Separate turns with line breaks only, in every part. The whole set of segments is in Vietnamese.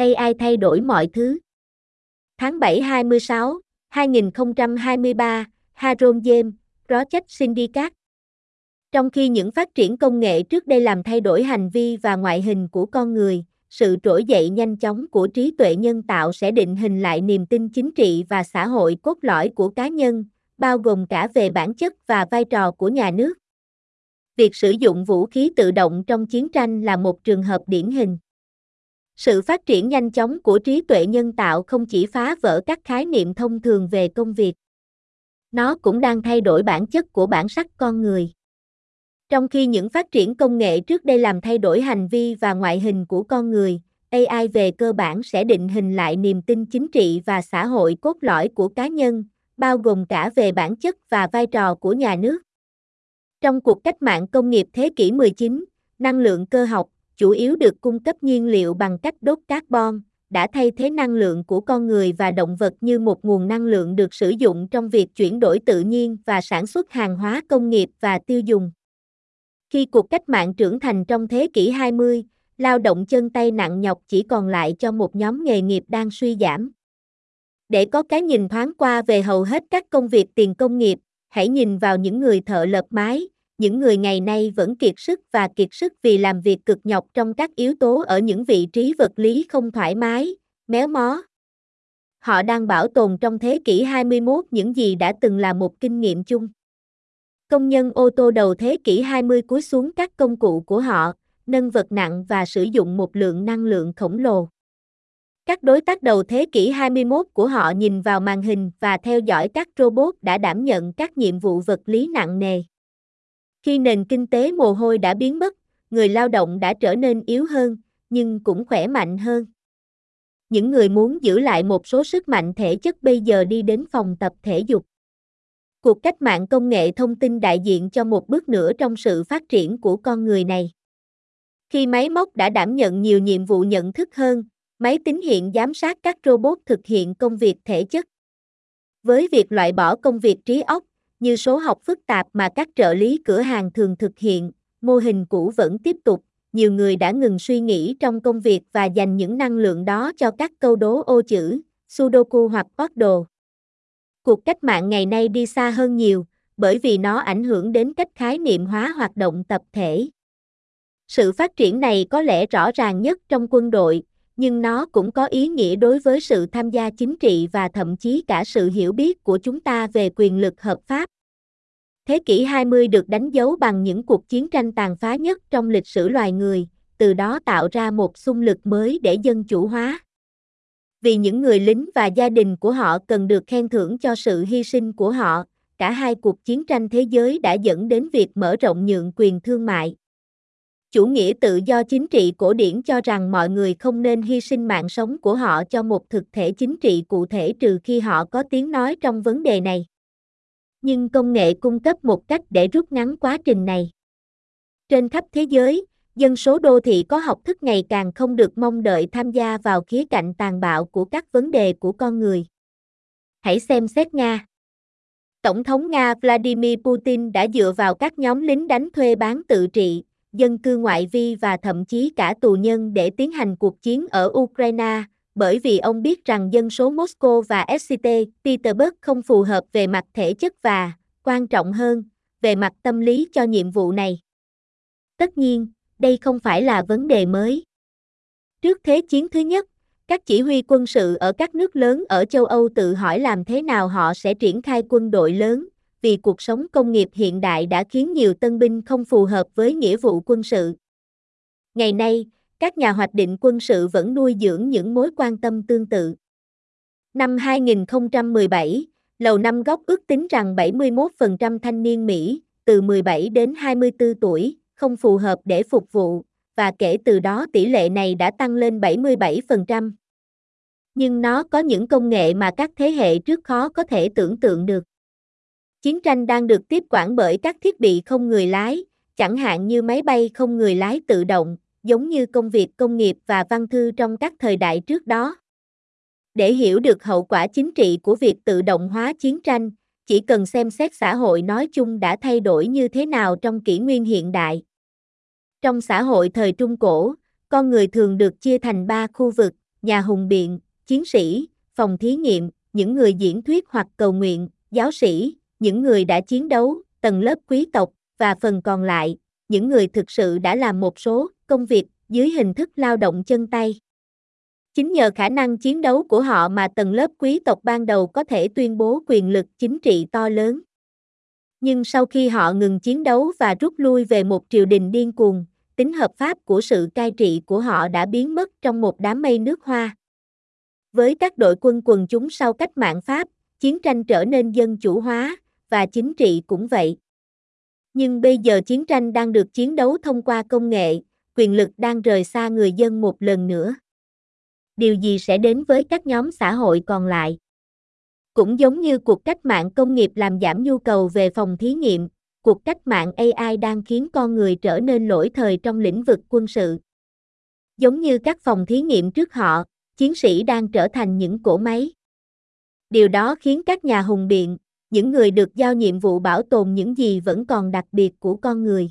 AI thay đổi mọi thứ. Tháng 7 26, 2023, Haron James, Project Syndicate. Trong khi những phát triển công nghệ trước đây làm thay đổi hành vi và ngoại hình của con người, sự trỗi dậy nhanh chóng của trí tuệ nhân tạo sẽ định hình lại niềm tin chính trị và xã hội cốt lõi của cá nhân, bao gồm cả về bản chất và vai trò của nhà nước. Việc sử dụng vũ khí tự động trong chiến tranh là một trường hợp điển hình. Sự phát triển nhanh chóng của trí tuệ nhân tạo không chỉ phá vỡ các khái niệm thông thường về công việc. Nó cũng đang thay đổi bản chất của bản sắc con người. Trong khi những phát triển công nghệ trước đây làm thay đổi hành vi và ngoại hình của con người, AI về cơ bản sẽ định hình lại niềm tin chính trị và xã hội cốt lõi của cá nhân, bao gồm cả về bản chất và vai trò của nhà nước. Trong cuộc cách mạng công nghiệp thế kỷ 19, năng lượng cơ học, chủ yếu được cung cấp nhiên liệu bằng cách đốt carbon, đã thay thế năng lượng của con người và động vật như một nguồn năng lượng được sử dụng trong việc chuyển đổi tự nhiên và sản xuất hàng hóa công nghiệp và tiêu dùng. Khi cuộc cách mạng trưởng thành trong thế kỷ 20, lao động chân tay nặng nhọc chỉ còn lại cho một nhóm nghề nghiệp đang suy giảm. Để có cái nhìn thoáng qua về hầu hết các công việc tiền công nghiệp, hãy nhìn vào những người thợ lợp mái, những người ngày nay vẫn kiệt sức và kiệt sức vì làm việc cực nhọc trong các yếu tố ở những vị trí vật lý không thoải mái, méo mó. Họ đang bảo tồn trong thế kỷ 21 những gì đã từng là một kinh nghiệm chung. Công nhân ô tô đầu thế kỷ 20 cúi xuống các công cụ của họ, nâng vật nặng và sử dụng một lượng năng lượng khổng lồ. Các đối tác đầu thế kỷ 21 của họ nhìn vào màn hình và theo dõi các robot đã đảm nhận các nhiệm vụ vật lý nặng nề. Khi nền kinh tế mồ hôi đã biến mất, người lao động đã trở nên yếu hơn, nhưng cũng khỏe mạnh hơn. Những người muốn giữ lại một số sức mạnh thể chất bây giờ đi đến phòng tập thể dục. Cuộc cách mạng công nghệ thông tin đại diện cho một bước nữa trong sự phát triển của con người này. Khi máy móc đã đảm nhận nhiều nhiệm vụ nhận thức hơn, máy tính hiện giám sát các robot thực hiện công việc thể chất. Với việc loại bỏ công việc trí óc, như số học phức tạp mà các trợ lý cửa hàng thường thực hiện, mô hình cũ vẫn tiếp tục, nhiều người đã ngừng suy nghĩ trong công việc và dành những năng lượng đó cho các câu đố ô chữ, Sudoku hoặc đồ. Cuộc cách mạng ngày nay đi xa hơn nhiều, bởi vì nó ảnh hưởng đến cách khái niệm hóa hoạt động tập thể. Sự phát triển này có lẽ rõ ràng nhất trong quân đội, nhưng nó cũng có ý nghĩa đối với sự tham gia chính trị và thậm chí cả sự hiểu biết của chúng ta về quyền lực hợp pháp. Thế kỷ 20 được đánh dấu bằng những cuộc chiến tranh tàn phá nhất trong lịch sử loài người, từ đó tạo ra một xung lực mới để dân chủ hóa. Vì những người lính và gia đình của họ cần được khen thưởng cho sự hy sinh của họ, cả hai cuộc chiến tranh thế giới đã dẫn đến việc mở rộng nhượng quyền thương mại. Chủ nghĩa tự do chính trị cổ điển cho rằng mọi người không nên hy sinh mạng sống của họ cho một thực thể chính trị cụ thể trừ khi họ có tiếng nói trong vấn đề này. Nhưng công nghệ cung cấp một cách để rút ngắn quá trình này. Trên khắp thế giới, dân số đô thị có học thức ngày càng không được mong đợi tham gia vào khía cạnh tàn bạo của các vấn đề của con người. Hãy xem xét Nga. Tổng thống Nga Vladimir Putin đã dựa vào các nhóm lính đánh thuê bán tự trị, dân cư ngoại vi và thậm chí cả tù nhân để tiến hành cuộc chiến ở Ukraine, bởi vì ông biết rằng dân số Moscow và SCT Petersburg không phù hợp về mặt thể chất và, quan trọng hơn, về mặt tâm lý cho nhiệm vụ này. Tất nhiên, đây không phải là vấn đề mới. Trước Thế chiến thứ nhất, các chỉ huy quân sự ở các nước lớn ở châu Âu tự hỏi làm thế nào họ sẽ triển khai quân đội lớn, vì cuộc sống công nghiệp hiện đại đã khiến nhiều tân binh không phù hợp với nghĩa vụ quân sự. Ngày nay, các nhà hoạch định quân sự vẫn nuôi dưỡng những mối quan tâm tương tự. Năm 2017, Lầu Năm Góc ước tính rằng 71% thanh niên Mỹ, từ 17 đến 24 tuổi, không phù hợp để phục vụ, và kể từ đó tỷ lệ này đã tăng lên 77%. Nhưng nó có những công nghệ mà các thế hệ trước khó có thể tưởng tượng được. Chiến tranh đang được tiếp quản bởi các thiết bị không người lái, chẳng hạn như máy bay không người lái tự động, giống như công việc công nghiệp và văn thư trong các thời đại trước đó. Để hiểu được hậu quả chính trị của việc tự động hóa chiến tranh, chỉ cần xem xét xã hội nói chung đã thay đổi như thế nào trong kỷ nguyên hiện đại. Trong xã hội thời Trung Cổ, con người thường được chia thành ba khu vực, nhà hùng biện, chiến sĩ, phòng thí nghiệm, những người diễn thuyết hoặc cầu nguyện, giáo sĩ, những người đã chiến đấu, tầng lớp quý tộc, và phần còn lại, những người thực sự đã làm một số công việc dưới hình thức lao động chân tay. Chính nhờ khả năng chiến đấu của họ mà tầng lớp quý tộc ban đầu có thể tuyên bố quyền lực chính trị to lớn. Nhưng sau khi họ ngừng chiến đấu và rút lui về một triều đình điên cuồng, tính hợp pháp của sự cai trị của họ đã biến mất trong một đám mây nước hoa. Với các đội quân quần chúng sau cách mạng Pháp, chiến tranh trở nên dân chủ hóa, và chính trị cũng vậy. Nhưng bây giờ chiến tranh đang được chiến đấu thông qua công nghệ, quyền lực đang rời xa người dân một lần nữa. Điều gì sẽ đến với các nhóm xã hội còn lại? Cũng giống như cuộc cách mạng công nghiệp làm giảm nhu cầu về phòng thí nghiệm, cuộc cách mạng AI đang khiến con người trở nên lỗi thời trong lĩnh vực quân sự. Giống như các phòng thí nghiệm trước họ, chiến sĩ đang trở thành những cỗ máy. Điều đó khiến các nhà hùng biện, những người được giao nhiệm vụ bảo tồn những gì vẫn còn đặc biệt của con người.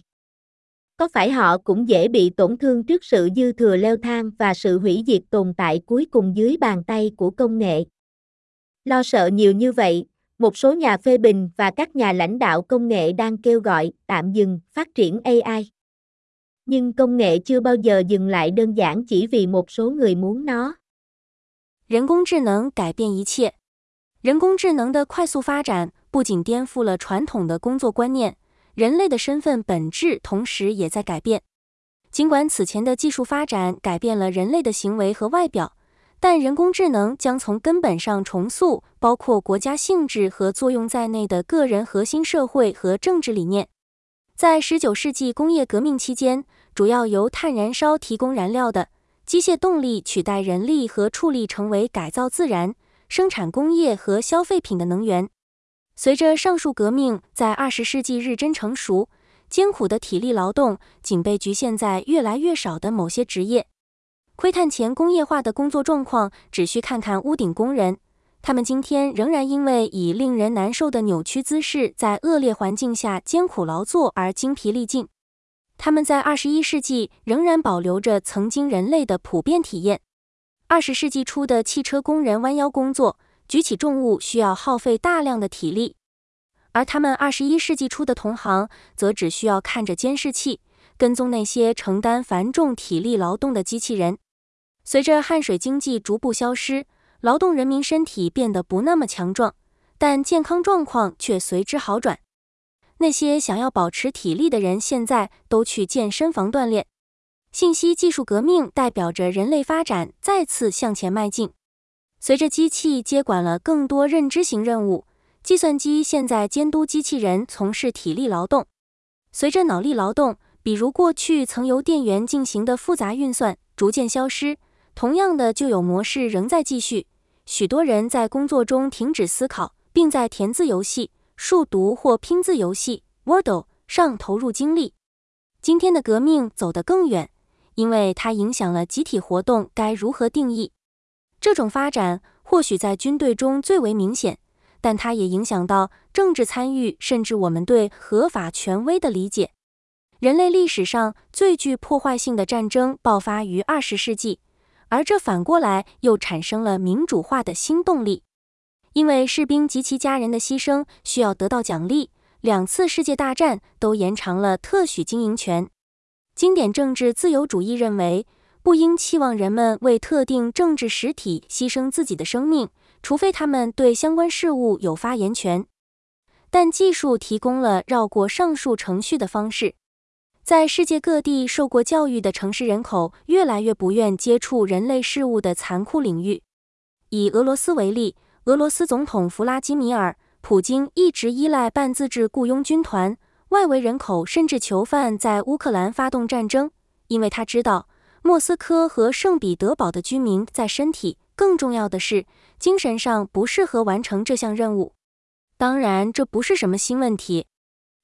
Có phải họ cũng dễ bị tổn thương trước sự dư thừa leo thang và sự hủy diệt tồn tại cuối cùng dưới bàn tay của công nghệ? Lo sợ nhiều như vậy, một số nhà phê bình và các nhà lãnh đạo công nghệ đang kêu gọi tạm dừng phát triển AI. Nhưng công nghệ chưa bao giờ dừng lại đơn giản chỉ vì một số người muốn nó.
Nhân công trí năng cải biến 一切.人工智能的快速发展不仅颠覆了传统的工作观念，人类的身份本质同时也在改变。尽管此前的技术发展改变了人类的行为和外表，但人工智能将从根本上重塑包括国家性质和作用在内的个人核心社会和政治理念。在十九世纪工业革命期间，主要由碳燃烧提供燃料的机械动力取代人力和畜力，成为改造自然。生产工业和消费品的能源。随着上述革命在二十世纪日臻成熟，艰苦的体力劳动仅被局限在越来越少的某些职业。窥探前工业化的工作状况，只需看看屋顶工人，他们今天仍然因为以令人难受的扭曲姿势在恶劣环境下艰苦劳作而精疲力尽。他们在二十一世纪仍然保留着曾经人类的普遍体验。二十世纪初的汽车工人弯腰工作、举起重物需要耗费大量的体力，而他们二十一世纪初的同行则只需要看着监视器，跟踪那些承担繁重体力劳动的机器人。随着汗水经济逐步消失，劳动人民身体变得不那么强壮，但健康状况却随之好转。那些想要保持体力的人现在都去健身房锻炼。信息技术革命代表着人类发展再次向前迈进。随着机器接管了更多认知型任务，计算机现在监督机器人从事体力劳动。随着脑力劳动，比如过去曾由电源进行的复杂运算逐渐消失，同样的旧有模式仍在继续。许多人在工作中停止思考，并在填字游戏、数独或拼字游戏 （Wordle） 上投入精力。今天的革命走得更远。因为它影响了集体活动该如何定义。这种发展或许在军队中最为明显，但它也影响到政治参与，甚至我们对合法权威的理解。人类历史上最具破坏性的战争爆发于二十世纪，而这反过来又产生了民主化的新动力。因为士兵及其家人的牺牲需要得到奖励，两次世界大战都延长了特许经营权。经典政治自由主义认为，不应期望人们为特定政治实体牺牲自己的生命，除非他们对相关事务有发言权。但技术提供了绕过上述程序的方式。在世界各地受过教育的城市人口越来越不愿接触人类事务的残酷领域。以俄罗斯为例，俄罗斯总统弗拉基米尔·普京一直依赖半自治雇佣军团。外围人口甚至囚犯在乌克兰发动战争，因为他知道莫斯科和圣彼得堡的居民在身体，更重要的是精神上不适合完成这项任务。当然，这不是什么新问题。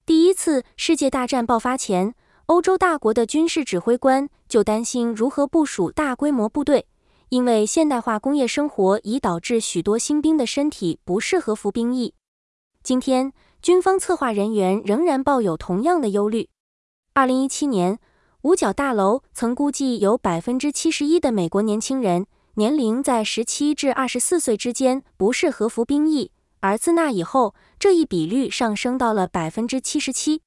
第一次世界大战爆发前，欧洲大国的军事指挥官就担心如何部署大规模部队，因为现代化工业生活已导致许多新兵的身体不适合服兵役。今天。军方策划人员仍然抱有同样的忧虑。二零一七年，五角大楼曾估计有百分之七十一的美国年轻人年龄在十七至二十四岁之间不适合服兵役，而自那以后，这一比率上升到了百分之七十七。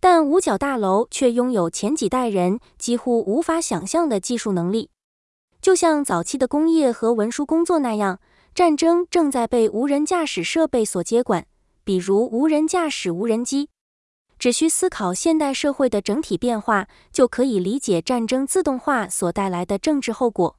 但五角大楼却拥有前几代人几乎无法想象的技术能力，就像早期的工业和文书工作那样，战争正在被无人驾驶设备所接管，比如无人驾驶无人机。只需思考现代社会的整体变化，就可以理解战争自动化所带来的政治后果。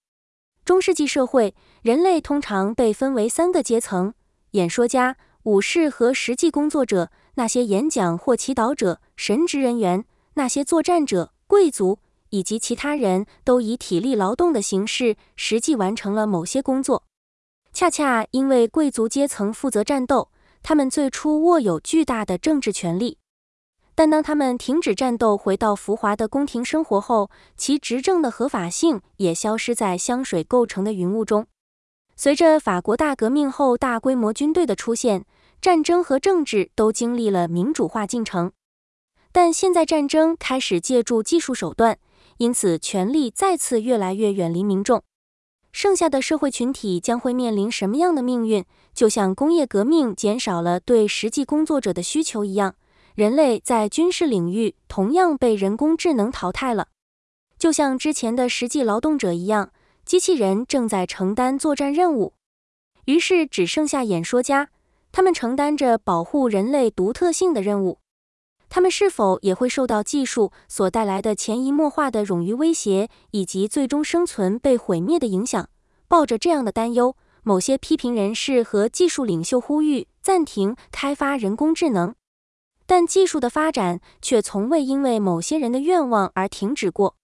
中世纪社会，人类通常被分为三个阶层：演说家、武士和实际工作者；那些演讲或祈祷者、神职人员；那些作战者、贵族以及其他人都以体力劳动的形式实际完成了某些工作。恰恰因为贵族阶层负责战斗，他们最初握有巨大的政治权力。但当他们停止战斗，回到浮华的宫廷生活后，其执政的合法性也消失在香水构成的云雾中。随着法国大革命后大规模军队的出现，战争和政治都经历了民主化进程。但现在战争开始借助技术手段，因此权力再次越来越远离民众。剩下的社会群体将会面临什么样的命运？就像工业革命减少了对实际工作者的需求一样。人类在军事领域同样被人工智能淘汰了，就像之前的实际劳动者一样，机器人正在承担作战任务。于是只剩下演说家，他们承担着保护人类独特性的任务。他们是否也会受到技术所带来的潜移默化的冗余威胁，以及最终生存被毁灭的影响？抱着这样的担忧，某些批评人士和技术领袖呼吁暂停开发人工智能。但技术的发展却从未因为某些人的愿望而停止过。